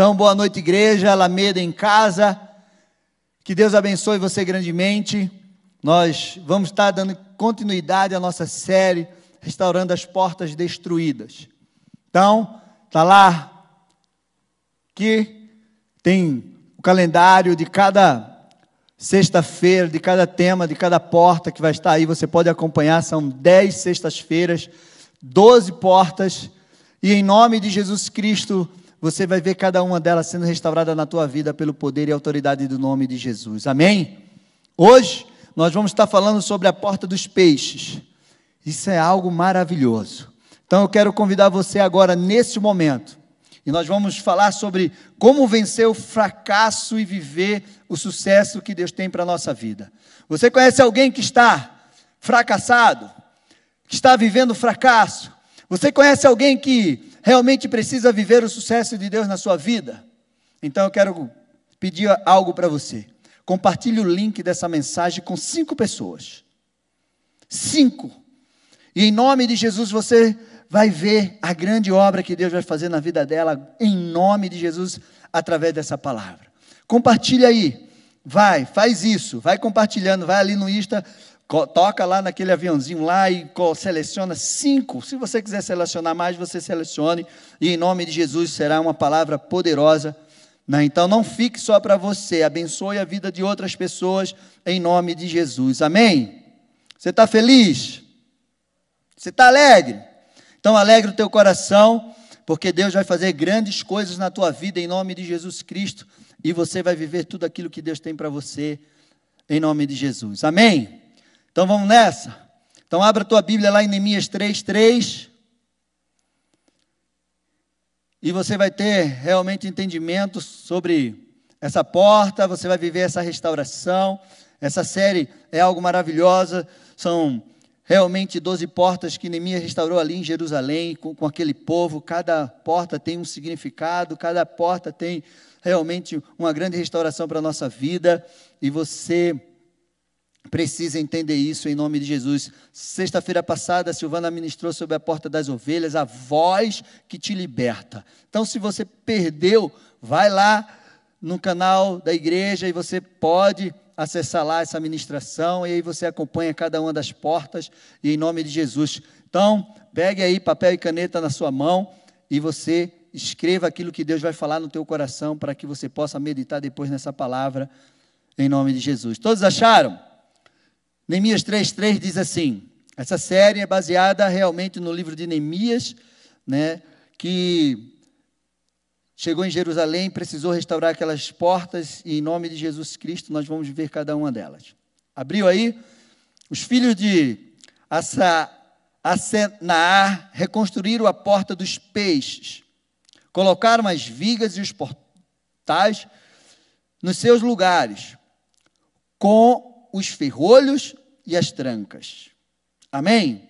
Então, boa noite, igreja, Alameda em casa. Que Deus abençoe você grandemente. Nós vamos estar dando continuidade à nossa série Restaurando as Portas Destruídas. Então, tá lá que tem o calendário de cada sexta-feira, de cada tema, de cada porta que vai estar aí. Você pode acompanhar, são dez sextas-feiras, doze portas. E em nome de Jesus Cristo, você vai ver cada uma delas sendo restaurada na tua vida pelo poder e autoridade do nome de Jesus. Amém? Hoje nós vamos estar falando sobre a porta dos peixes. Isso é algo maravilhoso. Então eu quero convidar você agora nesse momento. E nós vamos falar sobre como vencer o fracasso e viver o sucesso que Deus tem para a nossa vida. Você conhece alguém que está fracassado? Que está vivendo fracasso? Você conhece alguém que realmente precisa viver o sucesso de Deus na sua vida? Então eu quero pedir algo para você. Compartilhe o link dessa mensagem com cinco pessoas. Cinco. E em nome de Jesus você vai ver a grande obra que Deus vai fazer na vida dela, em nome de Jesus, através dessa palavra. Compartilhe aí. Vai, faz isso. Vai compartilhando. Vai ali no Insta toca lá naquele aviãozinho lá e seleciona cinco. Se você quiser selecionar mais, você selecione. E em nome de Jesus será uma palavra poderosa. Né? Então não fique só para você. Abençoe a vida de outras pessoas em nome de Jesus. Amém? Você está feliz? Você está alegre? Então alegre o teu coração, porque Deus vai fazer grandes coisas na tua vida em nome de Jesus Cristo. E você vai viver tudo aquilo que Deus tem para você em nome de Jesus. Amém? Então vamos nessa? Então abra a tua Bíblia lá em Neemias 3, 3. E você vai ter realmente entendimento sobre essa porta, você vai viver essa restauração. Essa série é algo maravilhosa. São realmente 12 portas que Neemias restaurou ali em Jerusalém, com, com aquele povo. Cada porta tem um significado, cada porta tem realmente uma grande restauração para a nossa vida. E você precisa entender isso em nome de Jesus. Sexta-feira passada, a Silvana ministrou sobre a porta das ovelhas, a voz que te liberta. Então, se você perdeu, vai lá no canal da igreja e você pode acessar lá essa ministração e aí você acompanha cada uma das portas e em nome de Jesus. Então, pegue aí papel e caneta na sua mão e você escreva aquilo que Deus vai falar no teu coração para que você possa meditar depois nessa palavra em nome de Jesus. Todos acharam? Neemias 3,3 diz assim: essa série é baseada realmente no livro de Neemias, né, que chegou em Jerusalém, precisou restaurar aquelas portas, e em nome de Jesus Cristo nós vamos ver cada uma delas. Abriu aí? Os filhos de Assenaar reconstruíram a porta dos peixes, colocaram as vigas e os portais nos seus lugares, com os ferrolhos e as trancas. Amém?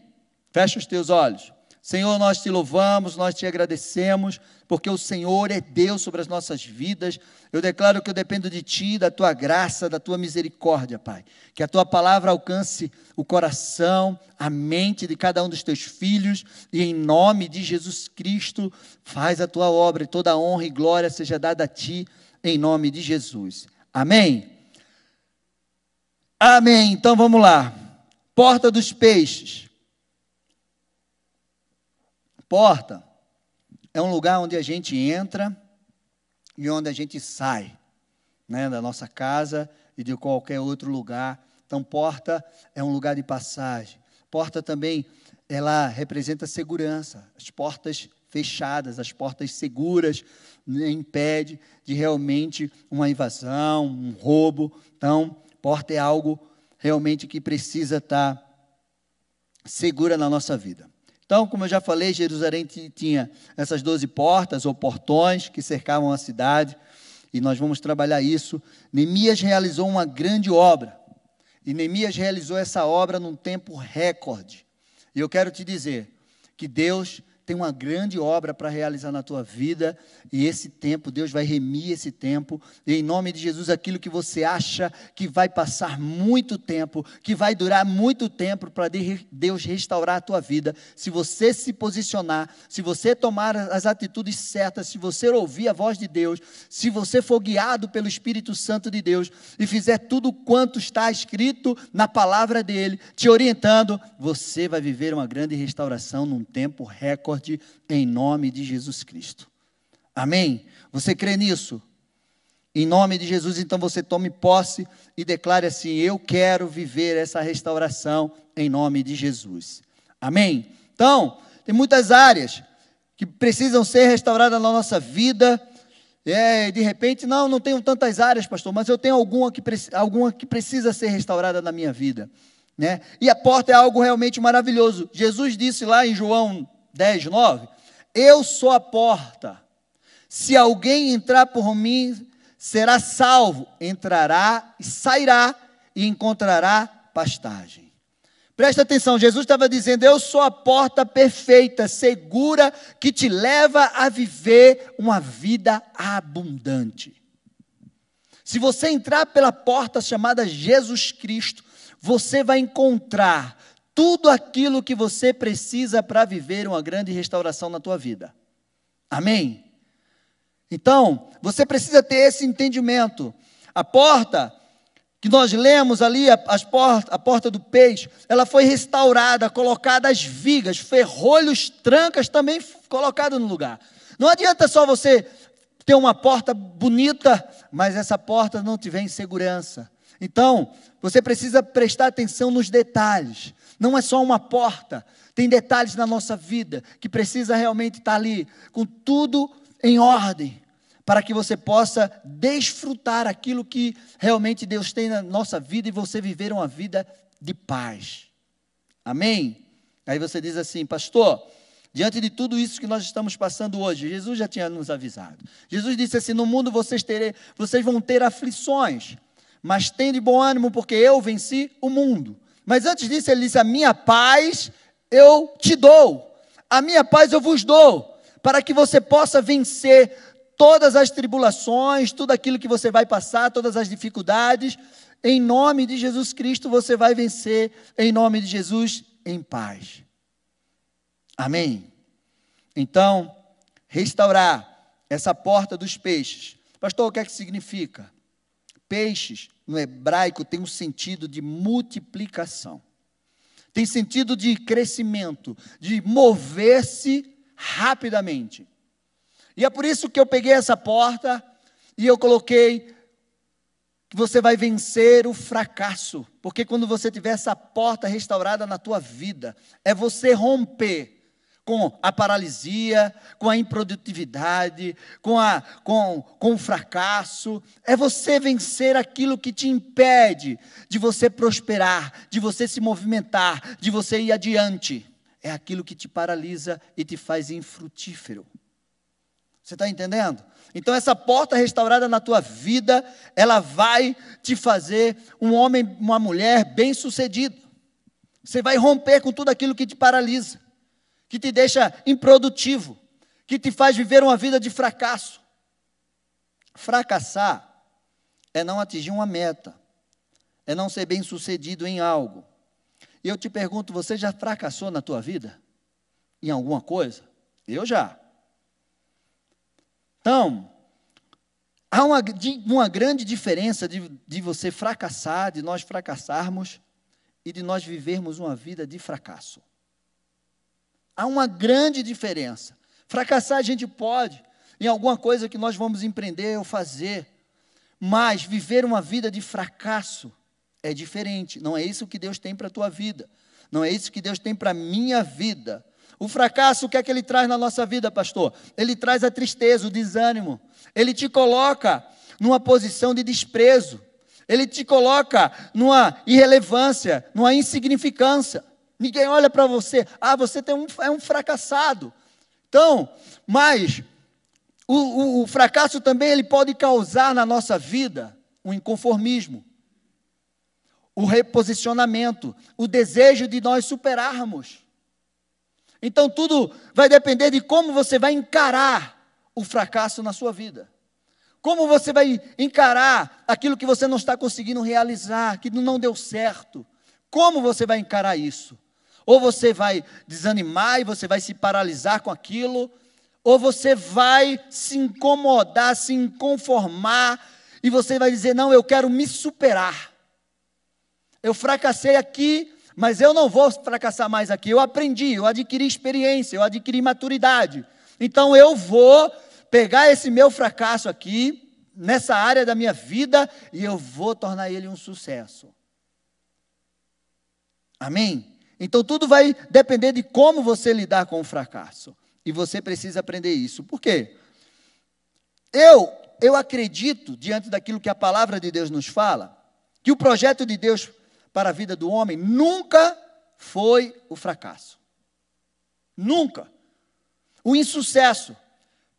Fecha os teus olhos. Senhor, nós te louvamos, nós te agradecemos, porque o Senhor é Deus sobre as nossas vidas. Eu declaro que eu dependo de Ti, da Tua graça, da Tua misericórdia, Pai. Que a Tua palavra alcance o coração, a mente de cada um dos Teus filhos, e em nome de Jesus Cristo, faz a Tua obra, e toda honra e glória seja dada a Ti, em nome de Jesus. Amém? Amém. Então vamos lá. Porta dos peixes. Porta é um lugar onde a gente entra e onde a gente sai, né, da nossa casa e de qualquer outro lugar. Então, porta é um lugar de passagem. Porta também, ela representa segurança. As portas fechadas, as portas seguras, né, impede de realmente uma invasão, um roubo. Então, Porta é algo realmente que precisa estar segura na nossa vida. Então, como eu já falei, Jerusalém tinha essas 12 portas ou portões que cercavam a cidade, e nós vamos trabalhar isso. Neemias realizou uma grande obra, e Neemias realizou essa obra num tempo recorde. E eu quero te dizer que Deus tem uma grande obra para realizar na tua vida, e esse tempo, Deus vai remir esse tempo, e em nome de Jesus, aquilo que você acha que vai passar muito tempo, que vai durar muito tempo para Deus restaurar a tua vida, se você se posicionar, se você tomar as atitudes certas, se você ouvir a voz de Deus, se você for guiado pelo Espírito Santo de Deus e fizer tudo quanto está escrito na palavra dele, te orientando, você vai viver uma grande restauração num tempo recorde em nome de Jesus Cristo. Amém? Você crê nisso? Em nome de Jesus, então você tome posse e declare assim: Eu quero viver essa restauração em nome de Jesus. Amém? Então, tem muitas áreas que precisam ser restauradas na nossa vida. É, de repente, não, não tenho tantas áreas, pastor, mas eu tenho alguma que, alguma que precisa ser restaurada na minha vida. Né? E a porta é algo realmente maravilhoso. Jesus disse lá em João 10, 9: Eu sou a porta. Se alguém entrar por mim, será salvo, entrará e sairá e encontrará pastagem. Presta atenção, Jesus estava dizendo: Eu sou a porta perfeita, segura, que te leva a viver uma vida abundante. Se você entrar pela porta chamada Jesus Cristo, você vai encontrar tudo aquilo que você precisa para viver uma grande restauração na tua vida. Amém? Então, você precisa ter esse entendimento. A porta que nós lemos ali, a, porta, a porta do peixe, ela foi restaurada, colocada as vigas, ferrolhos, trancas também colocados no lugar. Não adianta só você ter uma porta bonita, mas essa porta não tiver em segurança. Então, você precisa prestar atenção nos detalhes. Não é só uma porta, tem detalhes na nossa vida que precisa realmente estar ali com tudo em ordem, para que você possa desfrutar aquilo que realmente Deus tem na nossa vida e você viver uma vida de paz. Amém? Aí você diz assim, pastor, diante de tudo isso que nós estamos passando hoje, Jesus já tinha nos avisado. Jesus disse assim: No mundo vocês, terem, vocês vão ter aflições, mas tem de bom ânimo, porque eu venci o mundo. Mas antes disso, ele disse: A minha paz eu te dou, a minha paz eu vos dou, para que você possa vencer todas as tribulações, tudo aquilo que você vai passar, todas as dificuldades. Em nome de Jesus Cristo você vai vencer, em nome de Jesus, em paz. Amém? Então, restaurar essa porta dos peixes. Pastor, o que é que significa? Peixes no hebraico tem um sentido de multiplicação. Tem sentido de crescimento, de mover-se rapidamente. E é por isso que eu peguei essa porta e eu coloquei que você vai vencer o fracasso, porque quando você tiver essa porta restaurada na tua vida, é você romper com a paralisia, com a improdutividade, com, a, com, com o fracasso. É você vencer aquilo que te impede de você prosperar, de você se movimentar, de você ir adiante. É aquilo que te paralisa e te faz infrutífero. Você está entendendo? Então, essa porta restaurada na tua vida, ela vai te fazer um homem, uma mulher bem-sucedido. Você vai romper com tudo aquilo que te paralisa que te deixa improdutivo, que te faz viver uma vida de fracasso. Fracassar é não atingir uma meta, é não ser bem sucedido em algo. E eu te pergunto, você já fracassou na tua vida? Em alguma coisa? Eu já. Então, há uma, uma grande diferença de, de você fracassar, de nós fracassarmos, e de nós vivermos uma vida de fracasso. Há uma grande diferença. Fracassar a gente pode em alguma coisa que nós vamos empreender ou fazer, mas viver uma vida de fracasso é diferente. Não é isso que Deus tem para a tua vida. Não é isso que Deus tem para a minha vida. O fracasso, o que é que ele traz na nossa vida, pastor? Ele traz a tristeza, o desânimo. Ele te coloca numa posição de desprezo. Ele te coloca numa irrelevância, numa insignificância. Ninguém olha para você, ah, você tem um, é um fracassado. Então, mas o, o, o fracasso também ele pode causar na nossa vida um inconformismo, o reposicionamento, o desejo de nós superarmos. Então tudo vai depender de como você vai encarar o fracasso na sua vida. Como você vai encarar aquilo que você não está conseguindo realizar, que não deu certo? Como você vai encarar isso? Ou você vai desanimar e você vai se paralisar com aquilo, ou você vai se incomodar, se inconformar e você vai dizer: Não, eu quero me superar. Eu fracassei aqui, mas eu não vou fracassar mais aqui. Eu aprendi, eu adquiri experiência, eu adquiri maturidade. Então eu vou pegar esse meu fracasso aqui, nessa área da minha vida, e eu vou tornar ele um sucesso. Amém? Então tudo vai depender de como você lidar com o fracasso. E você precisa aprender isso. Por quê? Eu, eu acredito, diante daquilo que a palavra de Deus nos fala, que o projeto de Deus para a vida do homem nunca foi o fracasso. Nunca. O insucesso.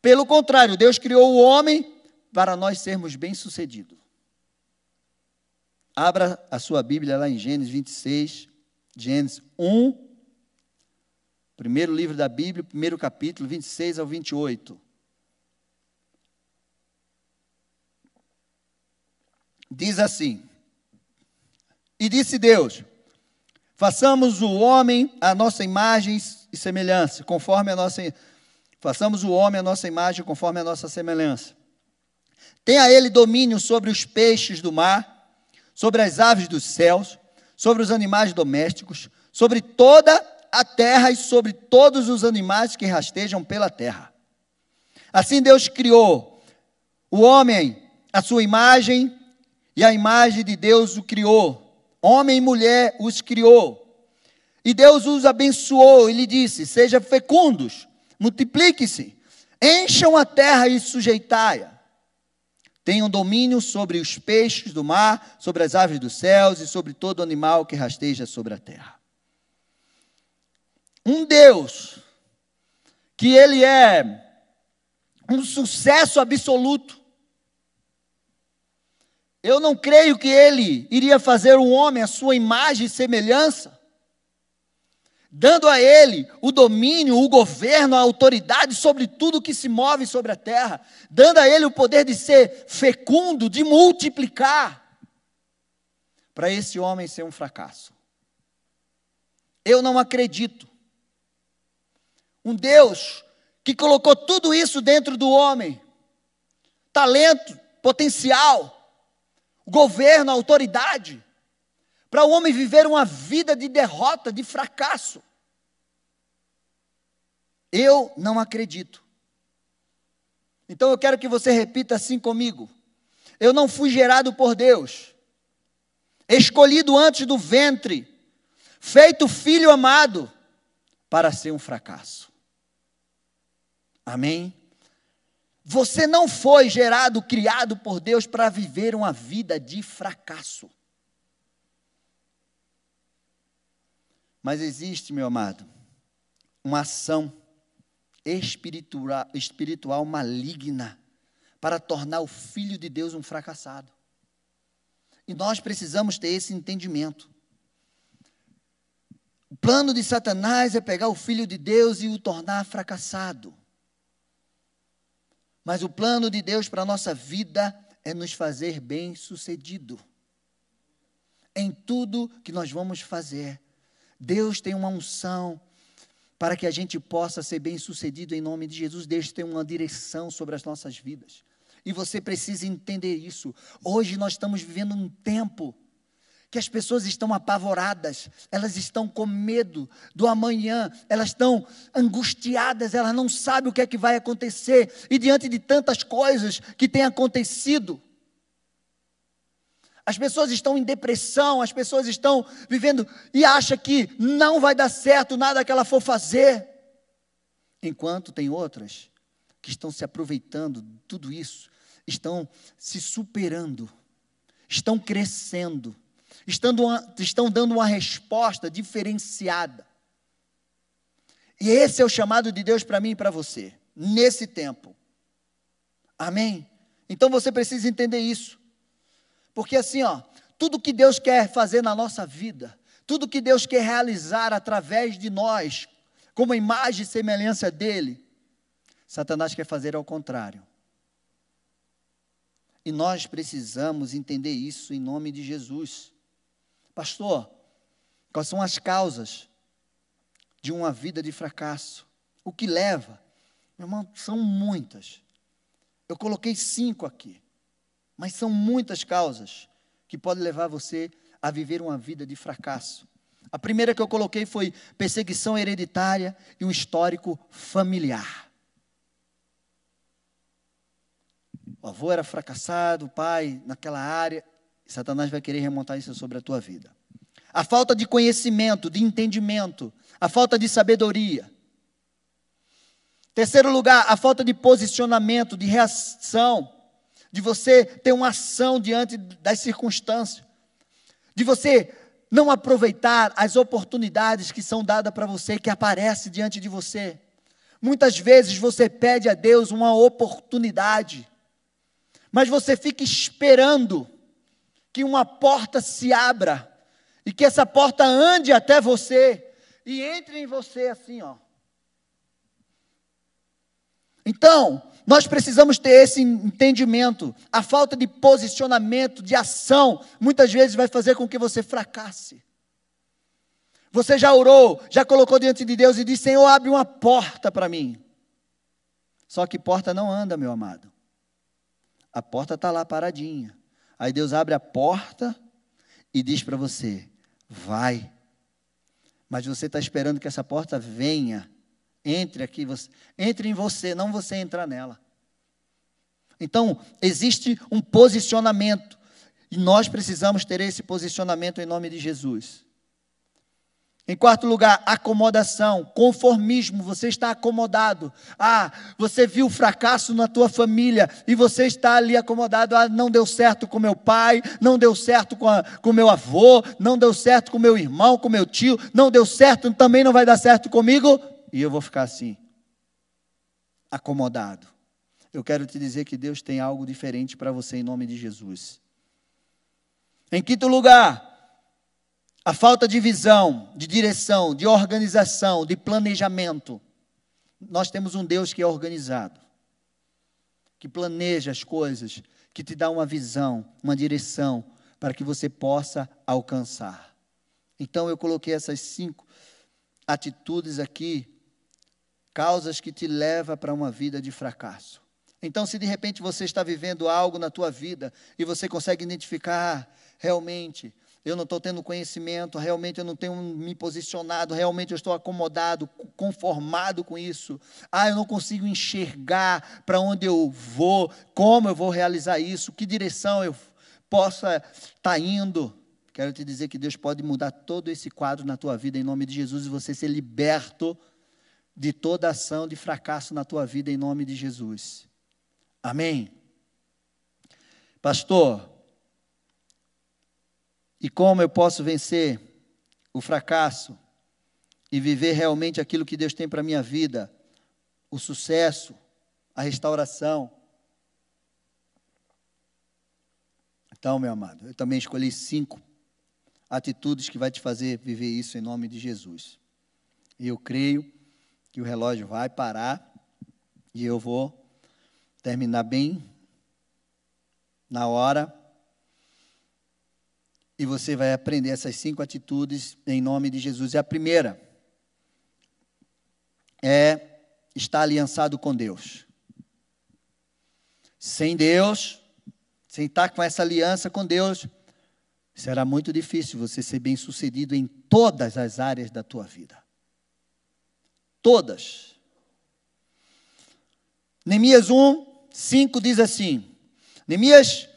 Pelo contrário, Deus criou o homem para nós sermos bem-sucedidos. Abra a sua Bíblia lá em Gênesis 26, Gênesis 1, primeiro livro da Bíblia, primeiro capítulo, 26 ao 28. Diz assim: E disse Deus: Façamos o homem a nossa imagem e semelhança, conforme a nossa Façamos o homem a nossa imagem conforme a nossa semelhança. Tenha ele domínio sobre os peixes do mar, sobre as aves dos céus, sobre os animais domésticos, sobre toda a terra e sobre todos os animais que rastejam pela terra. Assim Deus criou o homem, a sua imagem, e a imagem de Deus o criou. Homem e mulher os criou. E Deus os abençoou e lhe disse: Sejam fecundos, multiplique-se, encham a terra e sujeitai-a. Tenham domínio sobre os peixes do mar, sobre as aves dos céus e sobre todo animal que rasteja sobre a terra. Um Deus que ele é um sucesso absoluto. Eu não creio que ele iria fazer um homem à sua imagem e semelhança dando a ele o domínio, o governo, a autoridade sobre tudo que se move sobre a terra, dando a ele o poder de ser fecundo, de multiplicar, para esse homem ser um fracasso. Eu não acredito. Um Deus que colocou tudo isso dentro do homem: talento, potencial, governo, autoridade para o homem viver uma vida de derrota, de fracasso. Eu não acredito. Então eu quero que você repita assim comigo. Eu não fui gerado por Deus, escolhido antes do ventre, feito filho amado, para ser um fracasso. Amém? Você não foi gerado, criado por Deus para viver uma vida de fracasso. Mas existe, meu amado, uma ação espiritual, espiritual maligna para tornar o Filho de Deus um fracassado. E nós precisamos ter esse entendimento. O plano de Satanás é pegar o Filho de Deus e o tornar fracassado. Mas o plano de Deus para a nossa vida é nos fazer bem-sucedido em tudo que nós vamos fazer. Deus tem uma unção para que a gente possa ser bem sucedido em nome de Jesus. Deus tem uma direção sobre as nossas vidas. E você precisa entender isso. Hoje nós estamos vivendo um tempo que as pessoas estão apavoradas, elas estão com medo do amanhã, elas estão angustiadas, elas não sabem o que é que vai acontecer. E diante de tantas coisas que têm acontecido, as pessoas estão em depressão, as pessoas estão vivendo e acham que não vai dar certo nada que ela for fazer. Enquanto tem outras que estão se aproveitando de tudo isso, estão se superando, estão crescendo, estão dando uma resposta diferenciada. E esse é o chamado de Deus para mim e para você, nesse tempo. Amém? Então você precisa entender isso. Porque assim, ó, tudo que Deus quer fazer na nossa vida, tudo que Deus quer realizar através de nós, como imagem e semelhança dele. Satanás quer fazer ao contrário. E nós precisamos entender isso em nome de Jesus. Pastor, quais são as causas de uma vida de fracasso? O que leva? Meu irmão, são muitas. Eu coloquei cinco aqui, mas são muitas causas que podem levar você a viver uma vida de fracasso. A primeira que eu coloquei foi perseguição hereditária e um histórico familiar. O avô era fracassado, o pai naquela área, Satanás vai querer remontar isso sobre a tua vida. A falta de conhecimento, de entendimento, a falta de sabedoria. Terceiro lugar, a falta de posicionamento, de reação, de você ter uma ação diante das circunstâncias, de você não aproveitar as oportunidades que são dadas para você, que aparecem diante de você. Muitas vezes você pede a Deus uma oportunidade, mas você fica esperando que uma porta se abra e que essa porta ande até você e entre em você assim, ó. Então, nós precisamos ter esse entendimento. A falta de posicionamento, de ação, muitas vezes vai fazer com que você fracasse. Você já orou, já colocou diante de Deus e disse: Senhor, abre uma porta para mim. Só que porta não anda, meu amado. A porta está lá paradinha. Aí Deus abre a porta e diz para você: vai. Mas você está esperando que essa porta venha, entre aqui, você, entre em você, não você entrar nela. Então, existe um posicionamento, e nós precisamos ter esse posicionamento em nome de Jesus. Em quarto lugar, acomodação, conformismo, você está acomodado. Ah, você viu fracasso na tua família e você está ali acomodado. Ah, não deu certo com meu pai, não deu certo com, a, com meu avô, não deu certo com meu irmão, com meu tio, não deu certo, também não vai dar certo comigo. E eu vou ficar assim, acomodado. Eu quero te dizer que Deus tem algo diferente para você em nome de Jesus. Em quinto lugar, a falta de visão, de direção, de organização, de planejamento. Nós temos um Deus que é organizado, que planeja as coisas, que te dá uma visão, uma direção, para que você possa alcançar. Então eu coloquei essas cinco atitudes aqui, causas que te levam para uma vida de fracasso. Então, se de repente você está vivendo algo na tua vida e você consegue identificar ah, realmente eu não estou tendo conhecimento, realmente eu não tenho me posicionado, realmente eu estou acomodado, conformado com isso. Ah, eu não consigo enxergar para onde eu vou, como eu vou realizar isso, que direção eu possa estar tá indo. Quero te dizer que Deus pode mudar todo esse quadro na tua vida em nome de Jesus e você ser liberto de toda ação de fracasso na tua vida em nome de Jesus. Amém. Pastor, e como eu posso vencer o fracasso e viver realmente aquilo que Deus tem para minha vida, o sucesso, a restauração. Então, meu amado, eu também escolhi cinco atitudes que vai te fazer viver isso em nome de Jesus. E eu creio que o relógio vai parar e eu vou terminar bem na hora e você vai aprender essas cinco atitudes em nome de Jesus. E a primeira é estar aliançado com Deus. Sem Deus, sem estar com essa aliança com Deus, será muito difícil você ser bem sucedido em todas as áreas da tua vida. Todas. Neemias 1, 5 diz assim: Neemias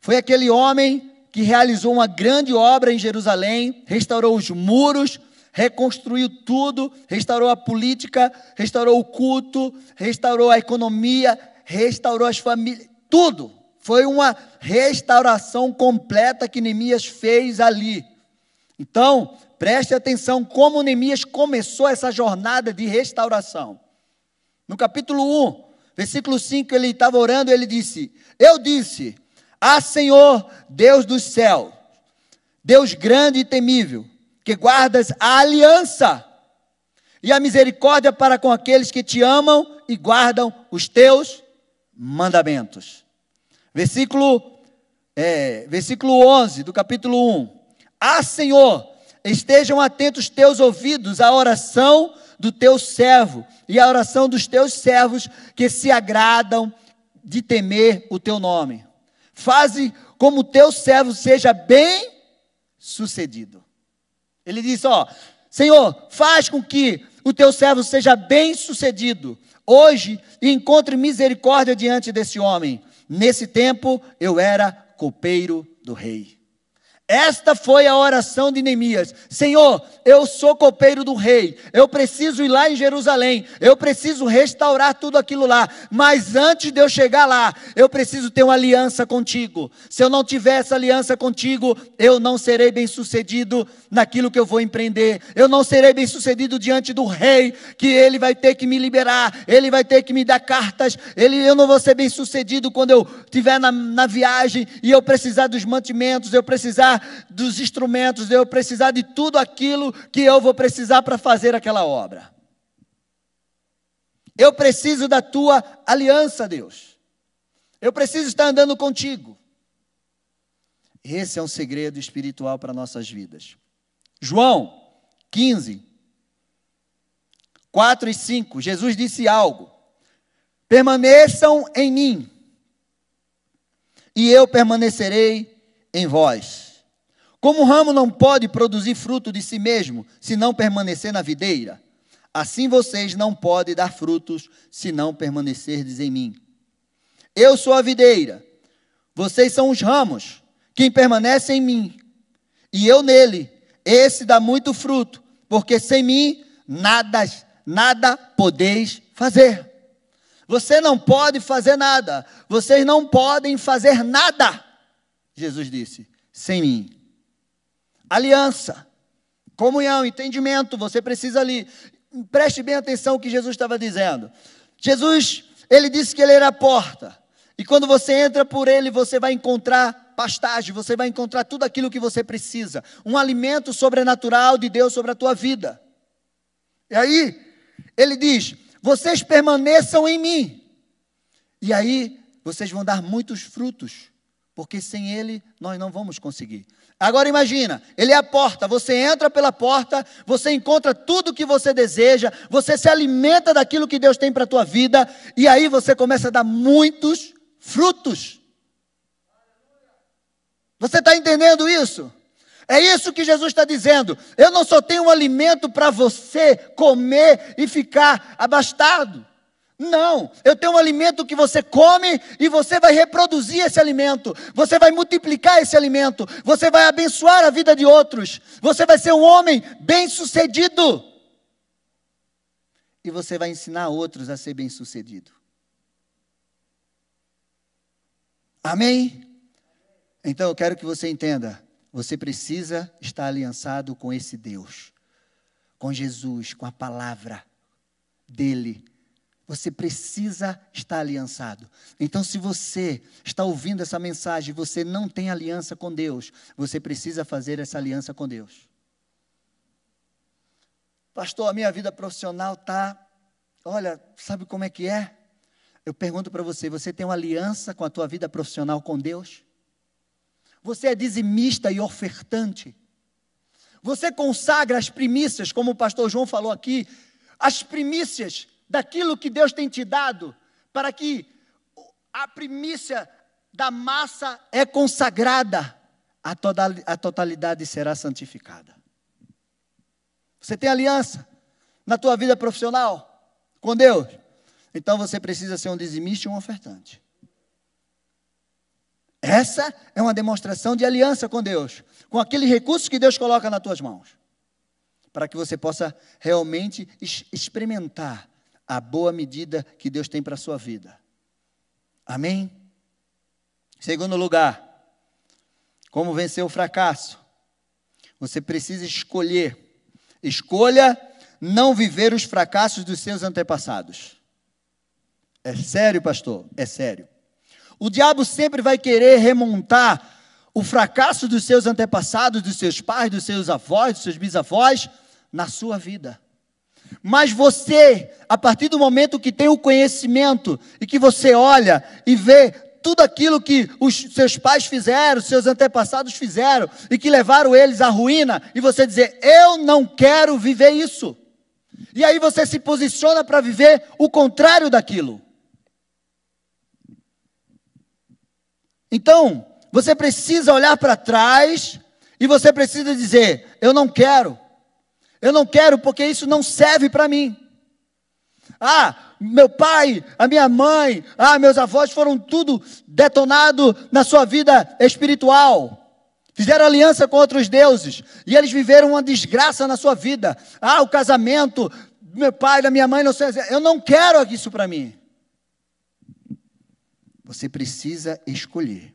foi aquele homem que realizou uma grande obra em Jerusalém, restaurou os muros, reconstruiu tudo, restaurou a política, restaurou o culto, restaurou a economia, restaurou as famílias, tudo. Foi uma restauração completa que Neemias fez ali. Então, preste atenção como Neemias começou essa jornada de restauração. No capítulo 1, versículo 5, ele estava orando, ele disse: Eu disse, ah, Senhor, Deus do céu, Deus grande e temível, que guardas a aliança e a misericórdia para com aqueles que te amam e guardam os teus mandamentos. Versículo, é, versículo 11 do capítulo 1. Ah, Senhor, estejam atentos teus ouvidos à oração do teu servo e à oração dos teus servos que se agradam de temer o teu nome. Faze como o teu servo seja bem sucedido. Ele diz: Ó, Senhor, faz com que o teu servo seja bem sucedido hoje e encontre misericórdia diante desse homem. Nesse tempo eu era copeiro do rei. Esta foi a oração de Neemias: Senhor, eu sou copeiro do rei, eu preciso ir lá em Jerusalém, eu preciso restaurar tudo aquilo lá, mas antes de eu chegar lá, eu preciso ter uma aliança contigo. Se eu não tiver essa aliança contigo, eu não serei bem sucedido naquilo que eu vou empreender, eu não serei bem sucedido diante do rei, que ele vai ter que me liberar, ele vai ter que me dar cartas, ele, eu não vou ser bem sucedido quando eu estiver na, na viagem e eu precisar dos mantimentos, eu precisar dos instrumentos, eu precisar de tudo aquilo que eu vou precisar para fazer aquela obra. Eu preciso da tua aliança, Deus. Eu preciso estar andando contigo. Esse é um segredo espiritual para nossas vidas. João 15, 4 e 5, Jesus disse algo: Permaneçam em mim, e eu permanecerei em vós. Como o ramo não pode produzir fruto de si mesmo, se não permanecer na videira, assim vocês não podem dar frutos, se não permanecerdes em mim. Eu sou a videira, vocês são os ramos, quem permanece em mim, e eu nele, esse dá muito fruto, porque sem mim nada, nada podeis fazer. Você não pode fazer nada, vocês não podem fazer nada, Jesus disse, sem mim aliança, comunhão, entendimento. Você precisa ali. Preste bem atenção o que Jesus estava dizendo. Jesus, ele disse que ele era a porta. E quando você entra por ele, você vai encontrar pastagem, você vai encontrar tudo aquilo que você precisa. Um alimento sobrenatural de Deus sobre a tua vida. E aí, ele diz: vocês permaneçam em mim. E aí, vocês vão dar muitos frutos, porque sem ele nós não vamos conseguir. Agora imagina, ele é a porta, você entra pela porta, você encontra tudo que você deseja, você se alimenta daquilo que Deus tem para a tua vida, e aí você começa a dar muitos frutos. Você está entendendo isso? É isso que Jesus está dizendo. Eu não só tenho um alimento para você comer e ficar abastado. Não, eu tenho um alimento que você come e você vai reproduzir esse alimento, você vai multiplicar esse alimento, você vai abençoar a vida de outros, você vai ser um homem bem-sucedido. E você vai ensinar outros a ser bem-sucedido. Amém? Então eu quero que você entenda, você precisa estar aliançado com esse Deus, com Jesus, com a palavra dele você precisa estar aliançado. Então, se você está ouvindo essa mensagem e você não tem aliança com Deus, você precisa fazer essa aliança com Deus. Pastor, a minha vida profissional está. Olha, sabe como é que é? Eu pergunto para você: você tem uma aliança com a tua vida profissional com Deus? Você é dizimista e ofertante? Você consagra as primícias, como o pastor João falou aqui, as primícias daquilo que Deus tem te dado, para que a primícia da massa é consagrada, a, toda, a totalidade será santificada. Você tem aliança na tua vida profissional com Deus? Então você precisa ser um dizimista e um ofertante. Essa é uma demonstração de aliança com Deus, com aquele recurso que Deus coloca nas tuas mãos, para que você possa realmente experimentar a boa medida que Deus tem para a sua vida. Amém? Segundo lugar, como vencer o fracasso? Você precisa escolher. Escolha não viver os fracassos dos seus antepassados. É sério, pastor? É sério. O diabo sempre vai querer remontar o fracasso dos seus antepassados, dos seus pais, dos seus avós, dos seus bisavós, na sua vida. Mas você, a partir do momento que tem o conhecimento e que você olha e vê tudo aquilo que os seus pais fizeram, seus antepassados fizeram e que levaram eles à ruína, e você dizer: Eu não quero viver isso. E aí você se posiciona para viver o contrário daquilo. Então, você precisa olhar para trás e você precisa dizer: Eu não quero. Eu não quero porque isso não serve para mim. Ah, meu pai, a minha mãe, ah, meus avós foram tudo detonado na sua vida espiritual. Fizeram aliança com outros deuses e eles viveram uma desgraça na sua vida. Ah, o casamento, meu pai, da minha mãe, não sei. Eu não quero isso para mim. Você precisa escolher.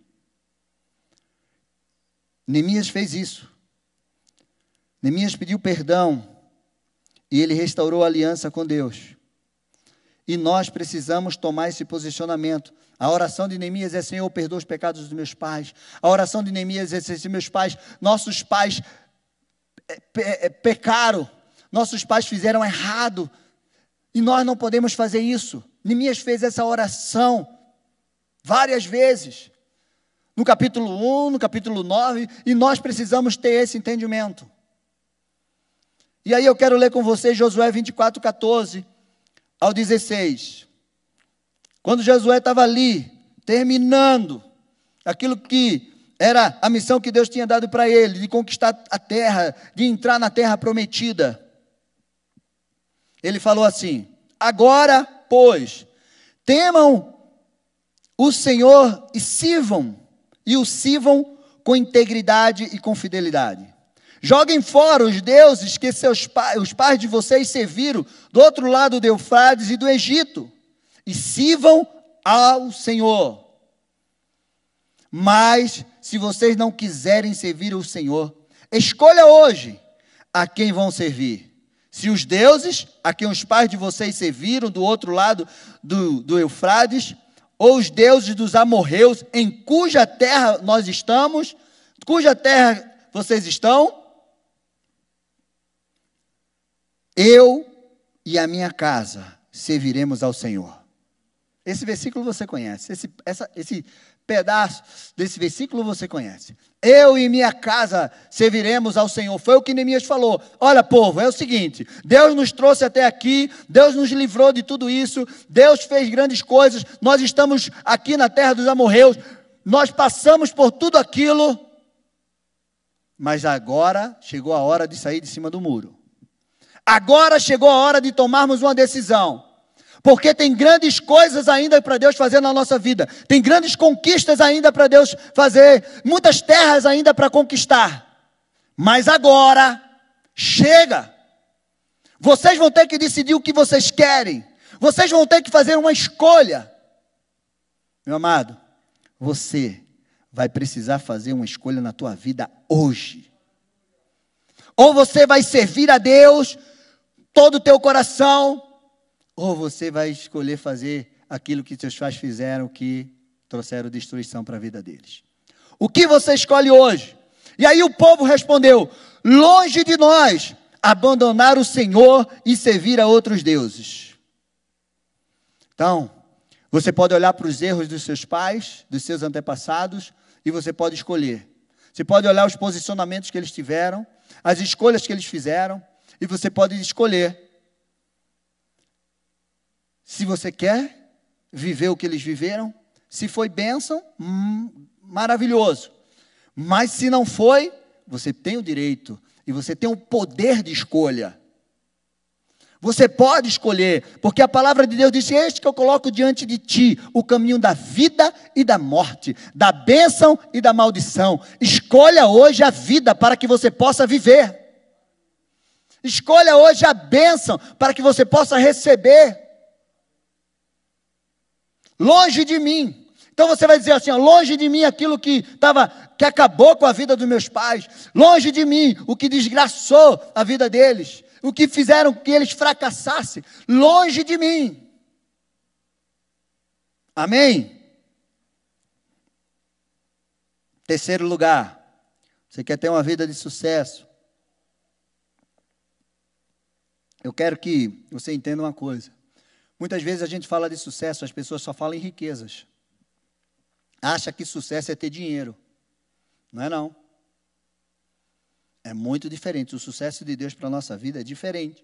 Neemias fez isso. Neemias pediu perdão e ele restaurou a aliança com Deus. E nós precisamos tomar esse posicionamento. A oração de Neemias é: Senhor, perdoa os pecados dos meus pais. A oração de Neemias é: Senhor, meus pais, nossos pais é, pecaram, nossos pais fizeram errado, e nós não podemos fazer isso. Neemias fez essa oração várias vezes, no capítulo 1, no capítulo 9, e nós precisamos ter esse entendimento. E aí eu quero ler com vocês Josué 24, 14 ao 16. Quando Josué estava ali, terminando aquilo que era a missão que Deus tinha dado para ele, de conquistar a terra, de entrar na terra prometida. Ele falou assim: Agora, pois, temam o Senhor e sirvam, e o sirvam com integridade e com fidelidade. Joguem fora os deuses que seus os pais de vocês serviram do outro lado do Eufrates e do Egito, e sirvam ao Senhor. Mas, se vocês não quiserem servir o Senhor, escolha hoje a quem vão servir. Se os deuses a quem os pais de vocês serviram do outro lado do, do Eufrates, ou os deuses dos amorreus, em cuja terra nós estamos, cuja terra vocês estão, Eu e a minha casa serviremos ao Senhor. Esse versículo você conhece, esse, essa, esse pedaço desse versículo você conhece. Eu e minha casa serviremos ao Senhor. Foi o que Neemias falou. Olha, povo, é o seguinte: Deus nos trouxe até aqui, Deus nos livrou de tudo isso, Deus fez grandes coisas, nós estamos aqui na terra dos amorreus, nós passamos por tudo aquilo, mas agora chegou a hora de sair de cima do muro. Agora chegou a hora de tomarmos uma decisão. Porque tem grandes coisas ainda para Deus fazer na nossa vida. Tem grandes conquistas ainda para Deus fazer. Muitas terras ainda para conquistar. Mas agora, chega. Vocês vão ter que decidir o que vocês querem. Vocês vão ter que fazer uma escolha. Meu amado, você vai precisar fazer uma escolha na tua vida hoje. Ou você vai servir a Deus todo o teu coração, ou você vai escolher fazer aquilo que seus pais fizeram que trouxeram destruição para a vida deles. O que você escolhe hoje? E aí o povo respondeu: longe de nós abandonar o Senhor e servir a outros deuses. Então, você pode olhar para os erros dos seus pais, dos seus antepassados, e você pode escolher. Você pode olhar os posicionamentos que eles tiveram, as escolhas que eles fizeram, e você pode escolher se você quer viver o que eles viveram. Se foi bênção, hum, maravilhoso. Mas se não foi, você tem o direito e você tem o poder de escolha. Você pode escolher, porque a palavra de Deus diz: Este que eu coloco diante de ti, o caminho da vida e da morte, da bênção e da maldição. Escolha hoje a vida para que você possa viver. Escolha hoje a bênção para que você possa receber. Longe de mim. Então você vai dizer assim: ó, longe de mim aquilo que estava, que acabou com a vida dos meus pais, longe de mim o que desgraçou a vida deles, o que fizeram que eles fracassassem, longe de mim. Amém? Terceiro lugar, você quer ter uma vida de sucesso? Eu quero que você entenda uma coisa. Muitas vezes a gente fala de sucesso, as pessoas só falam em riquezas. Acha que sucesso é ter dinheiro. Não é não. É muito diferente. O sucesso de Deus para a nossa vida é diferente.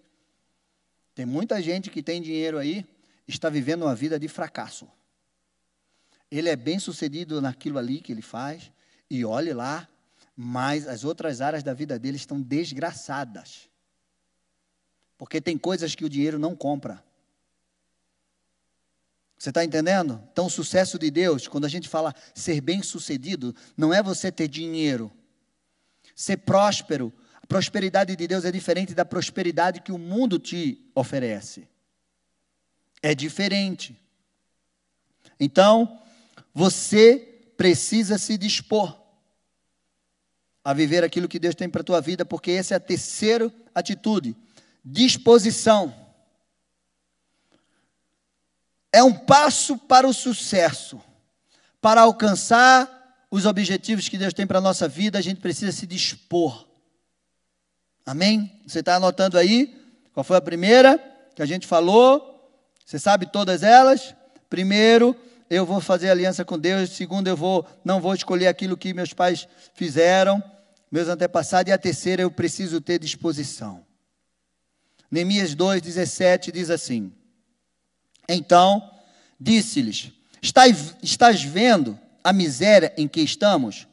Tem muita gente que tem dinheiro aí, está vivendo uma vida de fracasso. Ele é bem sucedido naquilo ali que ele faz, e olhe lá, mas as outras áreas da vida dele estão desgraçadas. Porque tem coisas que o dinheiro não compra. Você está entendendo? Então, o sucesso de Deus, quando a gente fala ser bem sucedido, não é você ter dinheiro, ser próspero. A prosperidade de Deus é diferente da prosperidade que o mundo te oferece. É diferente. Então, você precisa se dispor a viver aquilo que Deus tem para a tua vida, porque essa é a terceira atitude, disposição. É um passo para o sucesso. Para alcançar os objetivos que Deus tem para a nossa vida, a gente precisa se dispor. Amém? Você está anotando aí? Qual foi a primeira que a gente falou? Você sabe todas elas? Primeiro, eu vou fazer aliança com Deus. Segundo, eu vou não vou escolher aquilo que meus pais fizeram, meus antepassados. E a terceira, eu preciso ter disposição. Neemias 2:17 diz assim: Então disse-lhes: estás, estás vendo a miséria em que estamos?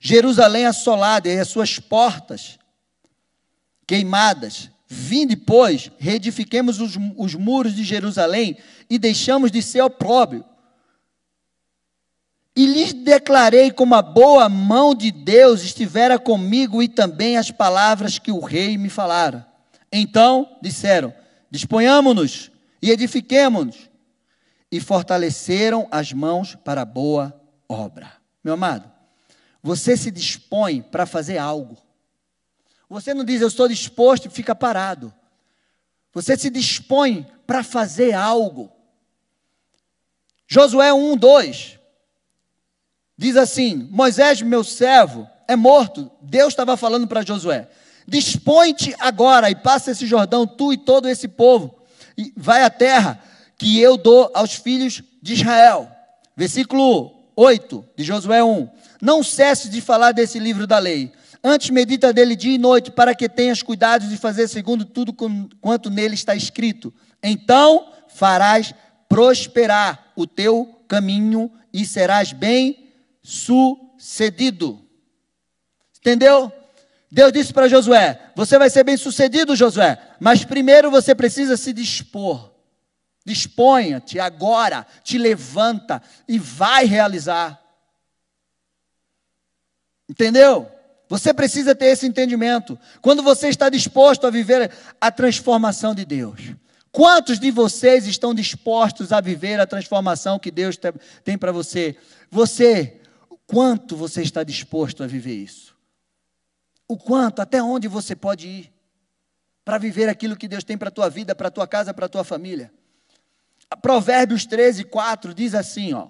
Jerusalém assolada e as suas portas queimadas. Vinde, pois, reedifiquemos os, os muros de Jerusalém e deixamos de ser opróbrio. E lhes declarei como a boa mão de Deus estivera comigo e também as palavras que o rei me falara. Então disseram: Disponhamos-nos e edifiquemos-nos e fortaleceram as mãos para a boa obra. Meu amado, você se dispõe para fazer algo. Você não diz eu estou disposto e fica parado. Você se dispõe para fazer algo. Josué 1, 2 diz assim: Moisés, meu servo, é morto. Deus estava falando para Josué: Dispõe-te agora e passa esse Jordão, tu e todo esse povo, e vai à terra que eu dou aos filhos de Israel. Versículo 8 de Josué 1. Não cesse de falar desse livro da lei. Antes medita dele dia e noite, para que tenhas cuidado de fazer segundo tudo quanto nele está escrito. Então farás prosperar o teu caminho e serás bem sucedido. Entendeu? Deus disse para Josué: Você vai ser bem sucedido, Josué, mas primeiro você precisa se dispor. Disponha-te agora, te levanta e vai realizar. Entendeu? Você precisa ter esse entendimento. Quando você está disposto a viver a transformação de Deus. Quantos de vocês estão dispostos a viver a transformação que Deus tem para você? Você, quanto você está disposto a viver isso? O quanto, até onde você pode ir para viver aquilo que Deus tem para a tua vida, para a tua casa, para a tua família? Provérbios 13, 4 diz assim: ó,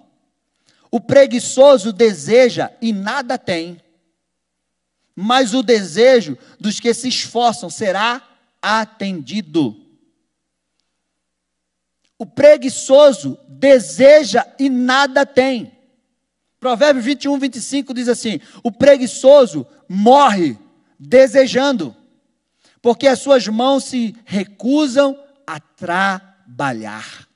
o preguiçoso deseja e nada tem, mas o desejo dos que se esforçam será atendido. O preguiçoso deseja e nada tem. Provérbios 21, 25 diz assim: O preguiçoso morre desejando, porque as suas mãos se recusam a trabalhar.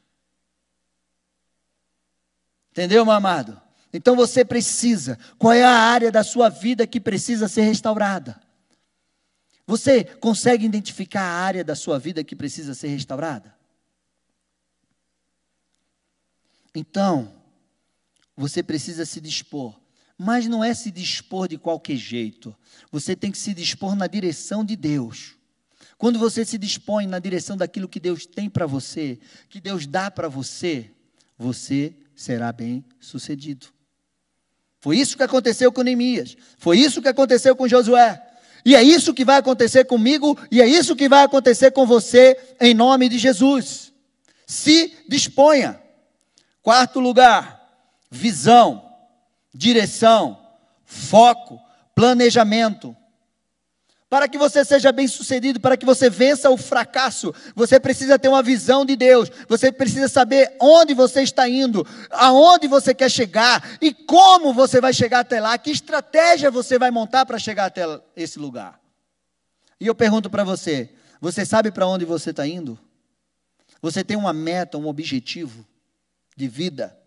Entendeu, meu amado? Então você precisa. Qual é a área da sua vida que precisa ser restaurada? Você consegue identificar a área da sua vida que precisa ser restaurada? Então, você precisa se dispor. Mas não é se dispor de qualquer jeito. Você tem que se dispor na direção de Deus. Quando você se dispõe na direção daquilo que Deus tem para você, que Deus dá para você, você será bem sucedido. Foi isso que aconteceu com Neemias. Foi isso que aconteceu com Josué. E é isso que vai acontecer comigo e é isso que vai acontecer com você em nome de Jesus. Se disponha. Quarto lugar, visão, direção, foco, planejamento. Para que você seja bem-sucedido, para que você vença o fracasso, você precisa ter uma visão de Deus. Você precisa saber onde você está indo, aonde você quer chegar e como você vai chegar até lá, que estratégia você vai montar para chegar até esse lugar. E eu pergunto para você: você sabe para onde você está indo? Você tem uma meta, um objetivo de vida?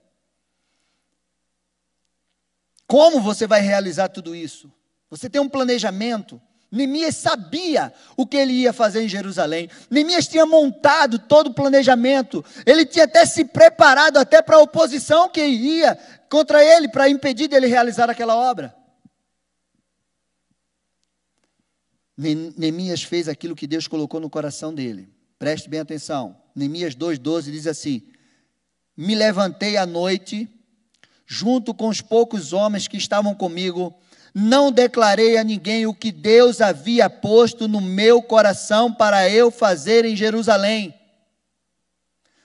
Como você vai realizar tudo isso? Você tem um planejamento? Neemias sabia o que ele ia fazer em Jerusalém. Neemias tinha montado todo o planejamento. Ele tinha até se preparado até para a oposição que ia contra ele para impedir dele realizar aquela obra. Neemias fez aquilo que Deus colocou no coração dele. Preste bem atenção. Neemias 2:12 diz assim: Me levantei à noite junto com os poucos homens que estavam comigo não declarei a ninguém o que Deus havia posto no meu coração para eu fazer em Jerusalém.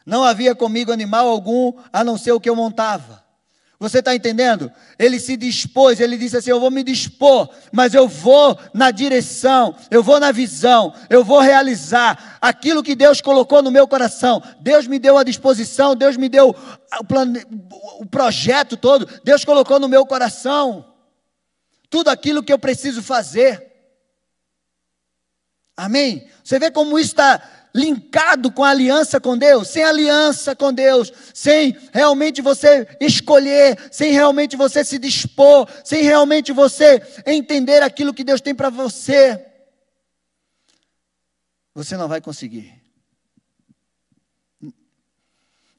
Não havia comigo animal algum a não ser o que eu montava. Você está entendendo? Ele se dispôs, ele disse assim: Eu vou me dispor, mas eu vou na direção, eu vou na visão, eu vou realizar aquilo que Deus colocou no meu coração. Deus me deu a disposição, Deus me deu o, plane... o projeto todo, Deus colocou no meu coração tudo aquilo que eu preciso fazer. Amém? Você vê como isso está linkado com a aliança com Deus? Sem aliança com Deus, sem realmente você escolher, sem realmente você se dispor, sem realmente você entender aquilo que Deus tem para você, você não vai conseguir.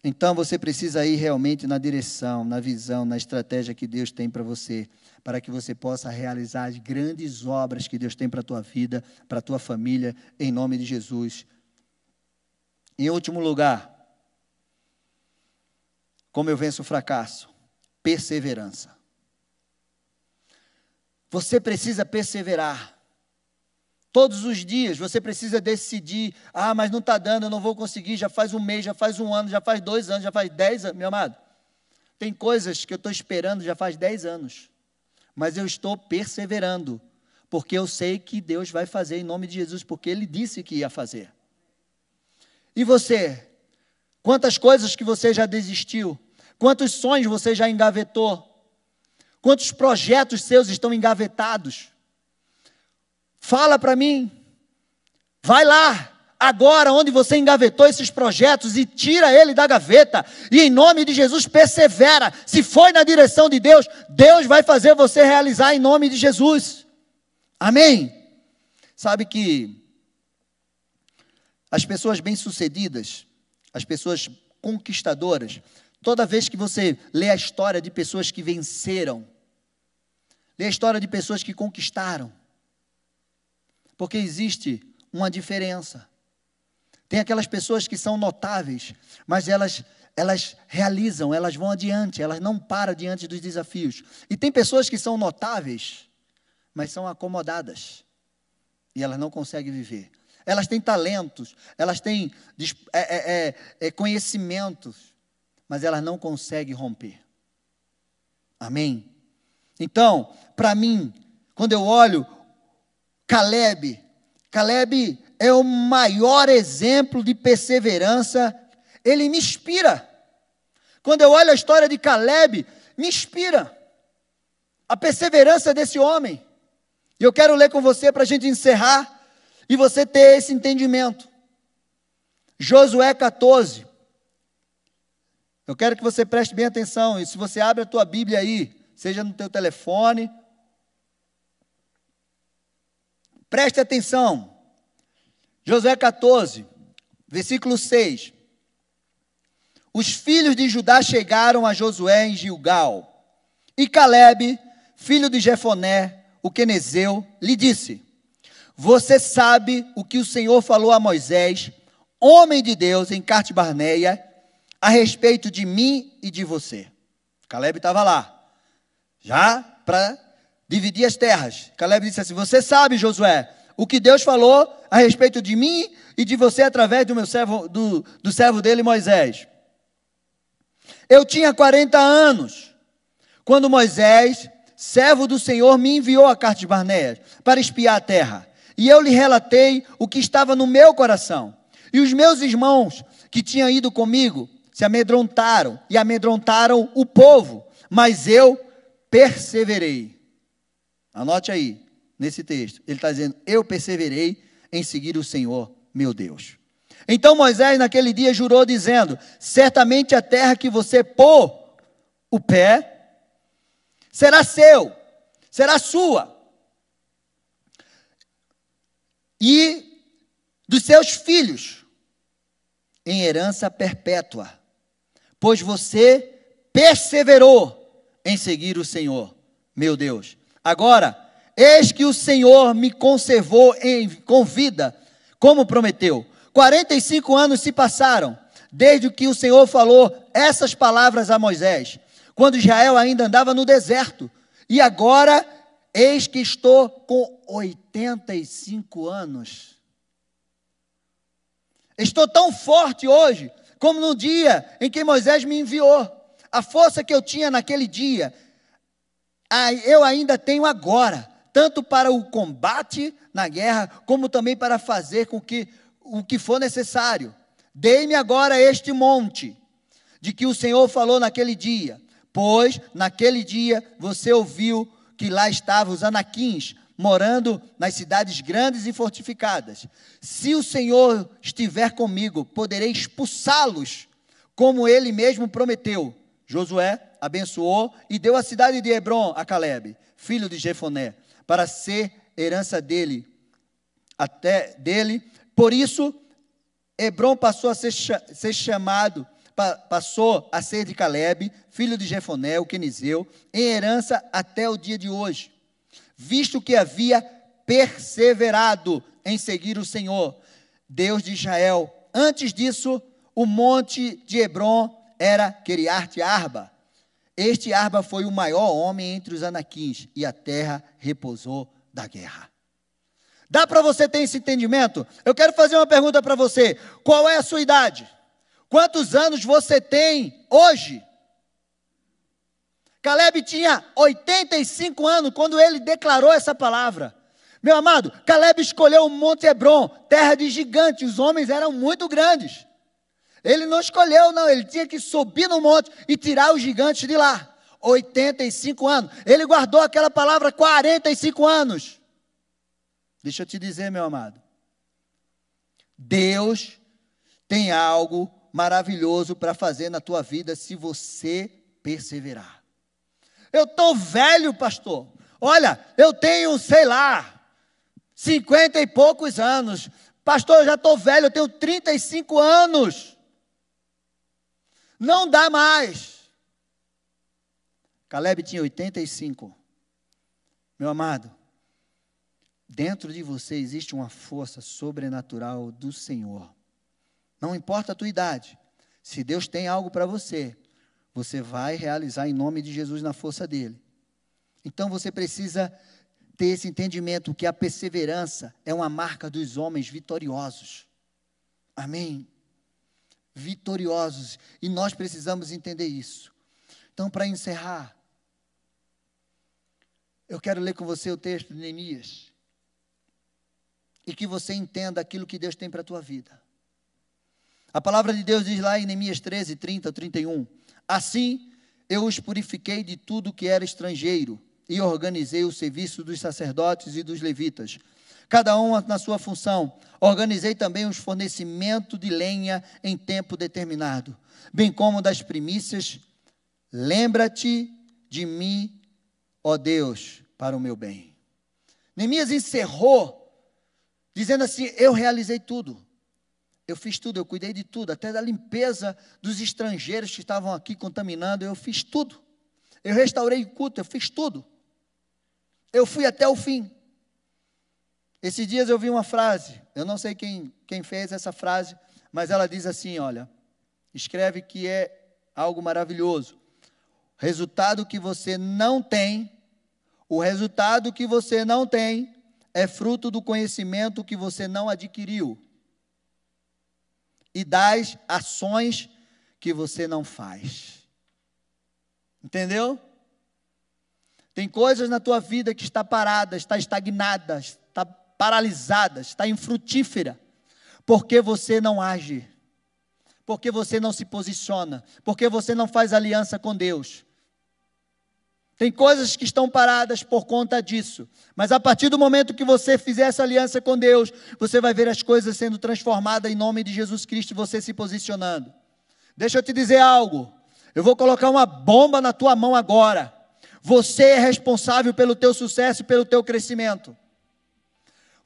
Então você precisa ir realmente na direção, na visão, na estratégia que Deus tem para você para que você possa realizar as grandes obras que Deus tem para a tua vida, para a tua família, em nome de Jesus. Em último lugar, como eu venço o fracasso? Perseverança. Você precisa perseverar. Todos os dias você precisa decidir: ah, mas não está dando, eu não vou conseguir. Já faz um mês, já faz um ano, já faz dois anos, já faz dez anos. Meu amado, tem coisas que eu estou esperando já faz dez anos mas eu estou perseverando, porque eu sei que Deus vai fazer em nome de Jesus, porque Ele disse que ia fazer. E você? Quantas coisas que você já desistiu? Quantos sonhos você já engavetou? Quantos projetos seus estão engavetados? Fala para mim. Vai lá, agora onde você engavetou esses projetos e tira ele da gaveta. E em nome de Jesus persevera. Se foi na direção de Deus, Deus vai fazer você realizar em nome de Jesus. Amém. Sabe que as pessoas bem-sucedidas, as pessoas conquistadoras, toda vez que você lê a história de pessoas que venceram, lê a história de pessoas que conquistaram, porque existe uma diferença. Tem aquelas pessoas que são notáveis, mas elas elas realizam, elas vão adiante, elas não param diante dos desafios. E tem pessoas que são notáveis, mas são acomodadas. E elas não conseguem viver. Elas têm talentos, elas têm é, é, é, é, conhecimentos, mas elas não conseguem romper. Amém? Então, para mim, quando eu olho Caleb, Caleb é o maior exemplo de perseverança, ele me inspira. Quando eu olho a história de Caleb, me inspira a perseverança desse homem. E eu quero ler com você para a gente encerrar e você ter esse entendimento. Josué 14. Eu quero que você preste bem atenção. E se você abre a tua Bíblia aí, seja no teu telefone, preste atenção. Josué 14, versículo 6. Os filhos de Judá chegaram a Josué em Gilgal, e Caleb, filho de Jefoné, o quenezeu, lhe disse: Você sabe o que o Senhor falou a Moisés, homem de Deus, em Carte Barneia, a respeito de mim e de você. Caleb estava lá, já para dividir as terras. Caleb disse assim: Você sabe, Josué, o que Deus falou a respeito de mim e de você através do meu servo, do, do servo dele, Moisés. Eu tinha 40 anos quando Moisés, servo do Senhor, me enviou a carta de Barneias para espiar a terra. E eu lhe relatei o que estava no meu coração. E os meus irmãos que tinham ido comigo se amedrontaram e amedrontaram o povo, mas eu perseverei. Anote aí, nesse texto, ele está dizendo: Eu perseverei em seguir o Senhor, meu Deus. Então Moisés, naquele dia, jurou, dizendo: Certamente a terra que você pôr o pé será seu, será sua. E dos seus filhos, em herança perpétua, pois você perseverou em seguir o Senhor, meu Deus. Agora, eis que o Senhor me conservou em, com vida, como prometeu. 45 anos se passaram, desde que o Senhor falou essas palavras a Moisés, quando Israel ainda andava no deserto. E agora, eis que estou com 85 anos. Estou tão forte hoje, como no dia em que Moisés me enviou. A força que eu tinha naquele dia, eu ainda tenho agora, tanto para o combate na guerra, como também para fazer com que o que for necessário. Dei-me agora este monte, de que o Senhor falou naquele dia, pois naquele dia você ouviu que lá estavam os anaquins, morando nas cidades grandes e fortificadas. Se o Senhor estiver comigo, poderei expulsá-los, como ele mesmo prometeu. Josué abençoou e deu a cidade de Hebron a Caleb, filho de Jefoné, para ser herança dele, até dele por isso, Hebron passou a ser, ser chamado, passou a ser de Caleb, filho de Jefoné, o quenizeu, em herança até o dia de hoje, visto que havia perseverado em seguir o Senhor, Deus de Israel. Antes disso, o monte de Hebron era Keriarte Arba. Este Arba foi o maior homem entre os anaquins, e a terra repousou da guerra. Dá para você ter esse entendimento? Eu quero fazer uma pergunta para você: qual é a sua idade? Quantos anos você tem hoje? Caleb tinha 85 anos quando ele declarou essa palavra. Meu amado, Caleb escolheu o Monte Hebron, terra de gigantes, os homens eram muito grandes. Ele não escolheu, não, ele tinha que subir no monte e tirar os gigantes de lá. 85 anos. Ele guardou aquela palavra 45 anos. Deixa eu te dizer, meu amado. Deus tem algo maravilhoso para fazer na tua vida se você perseverar. Eu estou velho, pastor. Olha, eu tenho, sei lá, cinquenta e poucos anos. Pastor, eu já estou velho, eu tenho 35 anos. Não dá mais. Caleb tinha 85. Meu amado, Dentro de você existe uma força sobrenatural do Senhor. Não importa a tua idade. Se Deus tem algo para você, você vai realizar em nome de Jesus na força dele. Então você precisa ter esse entendimento que a perseverança é uma marca dos homens vitoriosos. Amém. Vitoriosos. E nós precisamos entender isso. Então, para encerrar, eu quero ler com você o texto de Neemias e que você entenda aquilo que Deus tem para a tua vida. A palavra de Deus diz lá em Neemias 13, 30, 31. Assim eu os purifiquei de tudo que era estrangeiro e organizei o serviço dos sacerdotes e dos levitas, cada um na sua função. Organizei também os fornecimentos de lenha em tempo determinado, bem como das primícias. Lembra-te de mim, ó Deus, para o meu bem. Neemias encerrou dizendo assim: Eu realizei tudo. Eu fiz tudo, eu cuidei de tudo, até da limpeza dos estrangeiros que estavam aqui contaminando, eu fiz tudo. Eu restaurei o culto, eu fiz tudo. Eu fui até o fim. Esses dias eu vi uma frase, eu não sei quem, quem fez essa frase, mas ela diz assim: olha, escreve que é algo maravilhoso. Resultado que você não tem, o resultado que você não tem é fruto do conhecimento que você não adquiriu e das ações que você não faz. Entendeu? Tem coisas na tua vida que está parada, está estagnada, está paralisada, está infrutífera, porque você não age, porque você não se posiciona, porque você não faz aliança com Deus. Tem coisas que estão paradas por conta disso. Mas a partir do momento que você fizer essa aliança com Deus, você vai ver as coisas sendo transformadas em nome de Jesus Cristo e você se posicionando. Deixa eu te dizer algo. Eu vou colocar uma bomba na tua mão agora. Você é responsável pelo teu sucesso e pelo teu crescimento.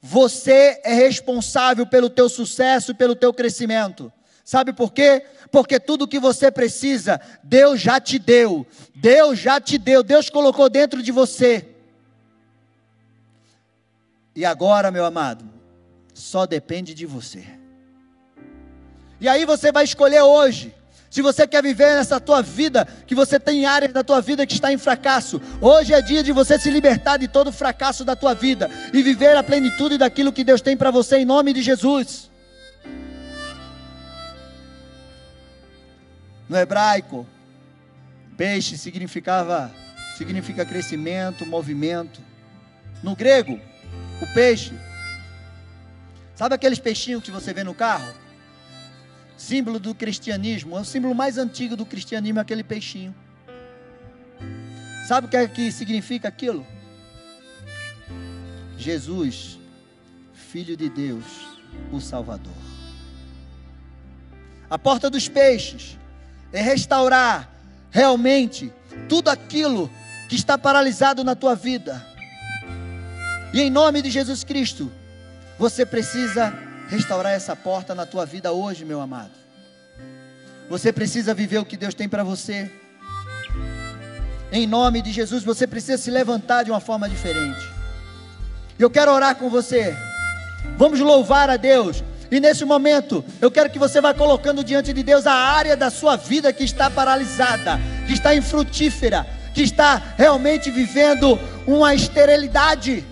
Você é responsável pelo teu sucesso e pelo teu crescimento. Sabe por quê? Porque tudo que você precisa, Deus já te deu. Deus já te deu. Deus colocou dentro de você. E agora, meu amado, só depende de você. E aí você vai escolher hoje. Se você quer viver nessa tua vida, que você tem áreas da tua vida que está em fracasso, hoje é dia de você se libertar de todo o fracasso da tua vida e viver a plenitude daquilo que Deus tem para você em nome de Jesus. No hebraico, peixe significava significa crescimento, movimento. No grego, o peixe. Sabe aqueles peixinhos que você vê no carro? Símbolo do cristianismo, é o símbolo mais antigo do cristianismo, aquele peixinho. Sabe o que é que significa aquilo? Jesus, Filho de Deus, o Salvador. A porta dos peixes é restaurar realmente tudo aquilo que está paralisado na tua vida. E em nome de Jesus Cristo, você precisa restaurar essa porta na tua vida hoje, meu amado. Você precisa viver o que Deus tem para você. Em nome de Jesus, você precisa se levantar de uma forma diferente. Eu quero orar com você. Vamos louvar a Deus. E nesse momento, eu quero que você vá colocando diante de Deus a área da sua vida que está paralisada, que está infrutífera, que está realmente vivendo uma esterilidade.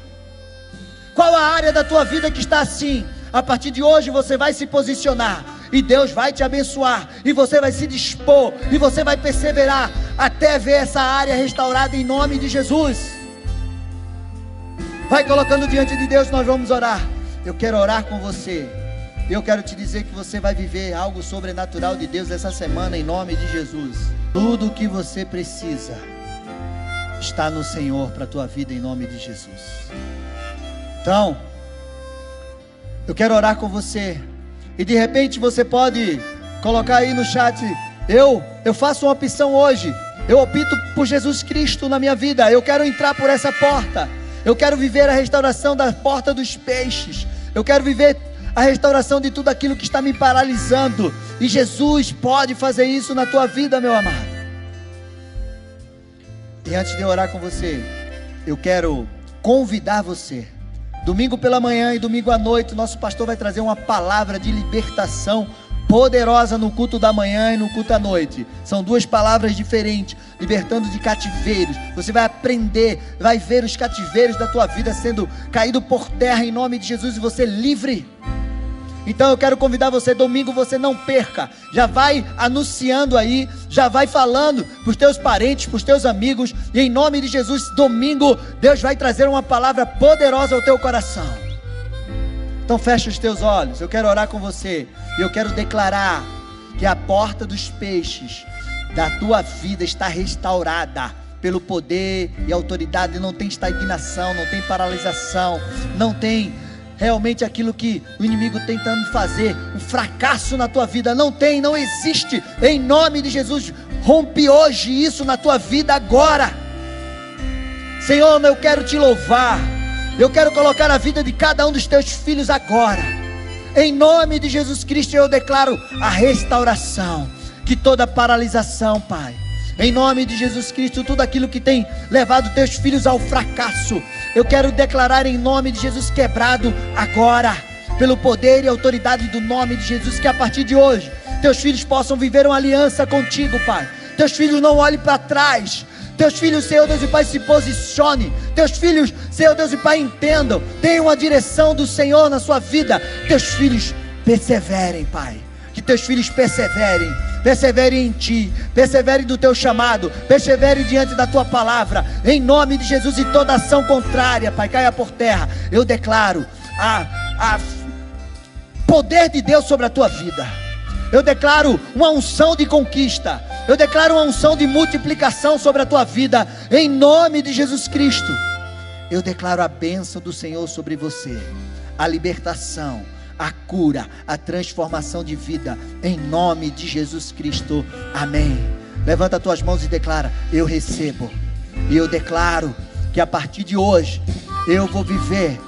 Qual a área da tua vida que está assim? A partir de hoje você vai se posicionar e Deus vai te abençoar e você vai se dispor e você vai perseverar até ver essa área restaurada em nome de Jesus. Vai colocando diante de Deus, nós vamos orar. Eu quero orar com você. Eu quero te dizer que você vai viver algo sobrenatural de Deus essa semana em nome de Jesus. Tudo o que você precisa está no Senhor para a tua vida em nome de Jesus. Então, eu quero orar com você. E de repente você pode colocar aí no chat, eu eu faço uma opção hoje. Eu opto por Jesus Cristo na minha vida. Eu quero entrar por essa porta. Eu quero viver a restauração da porta dos peixes. Eu quero viver a restauração de tudo aquilo que está me paralisando. E Jesus pode fazer isso na tua vida, meu amado. E antes de orar com você, eu quero convidar você. Domingo pela manhã e domingo à noite, nosso pastor vai trazer uma palavra de libertação poderosa no culto da manhã e no culto à noite. São duas palavras diferentes, libertando de cativeiros. Você vai aprender, vai ver os cativeiros da tua vida sendo caído por terra em nome de Jesus e você livre. Então eu quero convidar você, domingo você não perca. Já vai anunciando aí, já vai falando para os teus parentes, para os teus amigos. E em nome de Jesus, domingo, Deus vai trazer uma palavra poderosa ao teu coração. Então fecha os teus olhos. Eu quero orar com você. E eu quero declarar que a porta dos peixes da tua vida está restaurada pelo poder e autoridade. Não tem estagnação, não tem paralisação, não tem realmente aquilo que o inimigo tentando fazer, um fracasso na tua vida, não tem, não existe. Em nome de Jesus, rompe hoje isso na tua vida agora. Senhor, eu quero te louvar. Eu quero colocar a vida de cada um dos teus filhos agora. Em nome de Jesus Cristo, eu declaro a restauração, que toda paralisação, Pai, em nome de Jesus Cristo, tudo aquilo que tem levado teus filhos ao fracasso, eu quero declarar em nome de Jesus quebrado agora, pelo poder e autoridade do nome de Jesus, que a partir de hoje, teus filhos possam viver uma aliança contigo, Pai. Teus filhos não olhem para trás. Teus filhos, Senhor Deus e Pai, se posicione. Teus filhos, Senhor Deus e Pai, entendam. Tenham a direção do Senhor na sua vida. Teus filhos perseverem, Pai. Que teus filhos perseverem persevere em ti, persevere no teu chamado, persevere diante da tua palavra, em nome de Jesus, e toda ação contrária, Pai, caia por terra. Eu declaro a, a poder de Deus sobre a tua vida. Eu declaro uma unção de conquista. Eu declaro uma unção de multiplicação sobre a tua vida, em nome de Jesus Cristo. Eu declaro a bênção do Senhor sobre você, a libertação, a cura, a transformação de vida, em nome de Jesus Cristo. Amém. Levanta as tuas mãos e declara: Eu recebo. E eu declaro que a partir de hoje eu vou viver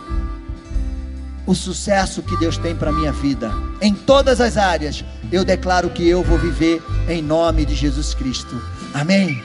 o sucesso que Deus tem para minha vida. Em todas as áreas, eu declaro que eu vou viver em nome de Jesus Cristo. Amém.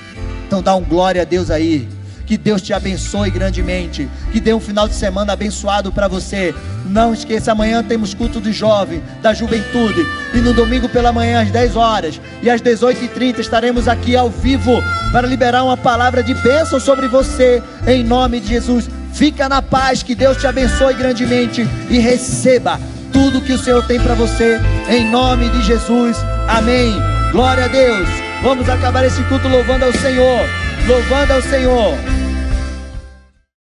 Então dá um glória a Deus aí. Que Deus te abençoe grandemente. Que dê um final de semana abençoado para você. Não esqueça, amanhã temos culto do jovem, da juventude. E no domingo pela manhã, às 10 horas. E às 18h30 estaremos aqui ao vivo para liberar uma palavra de bênção sobre você. Em nome de Jesus. Fica na paz, que Deus te abençoe grandemente e receba tudo que o Senhor tem para você, em nome de Jesus. Amém. Glória a Deus. Vamos acabar esse culto louvando ao Senhor. Louvando ao Senhor.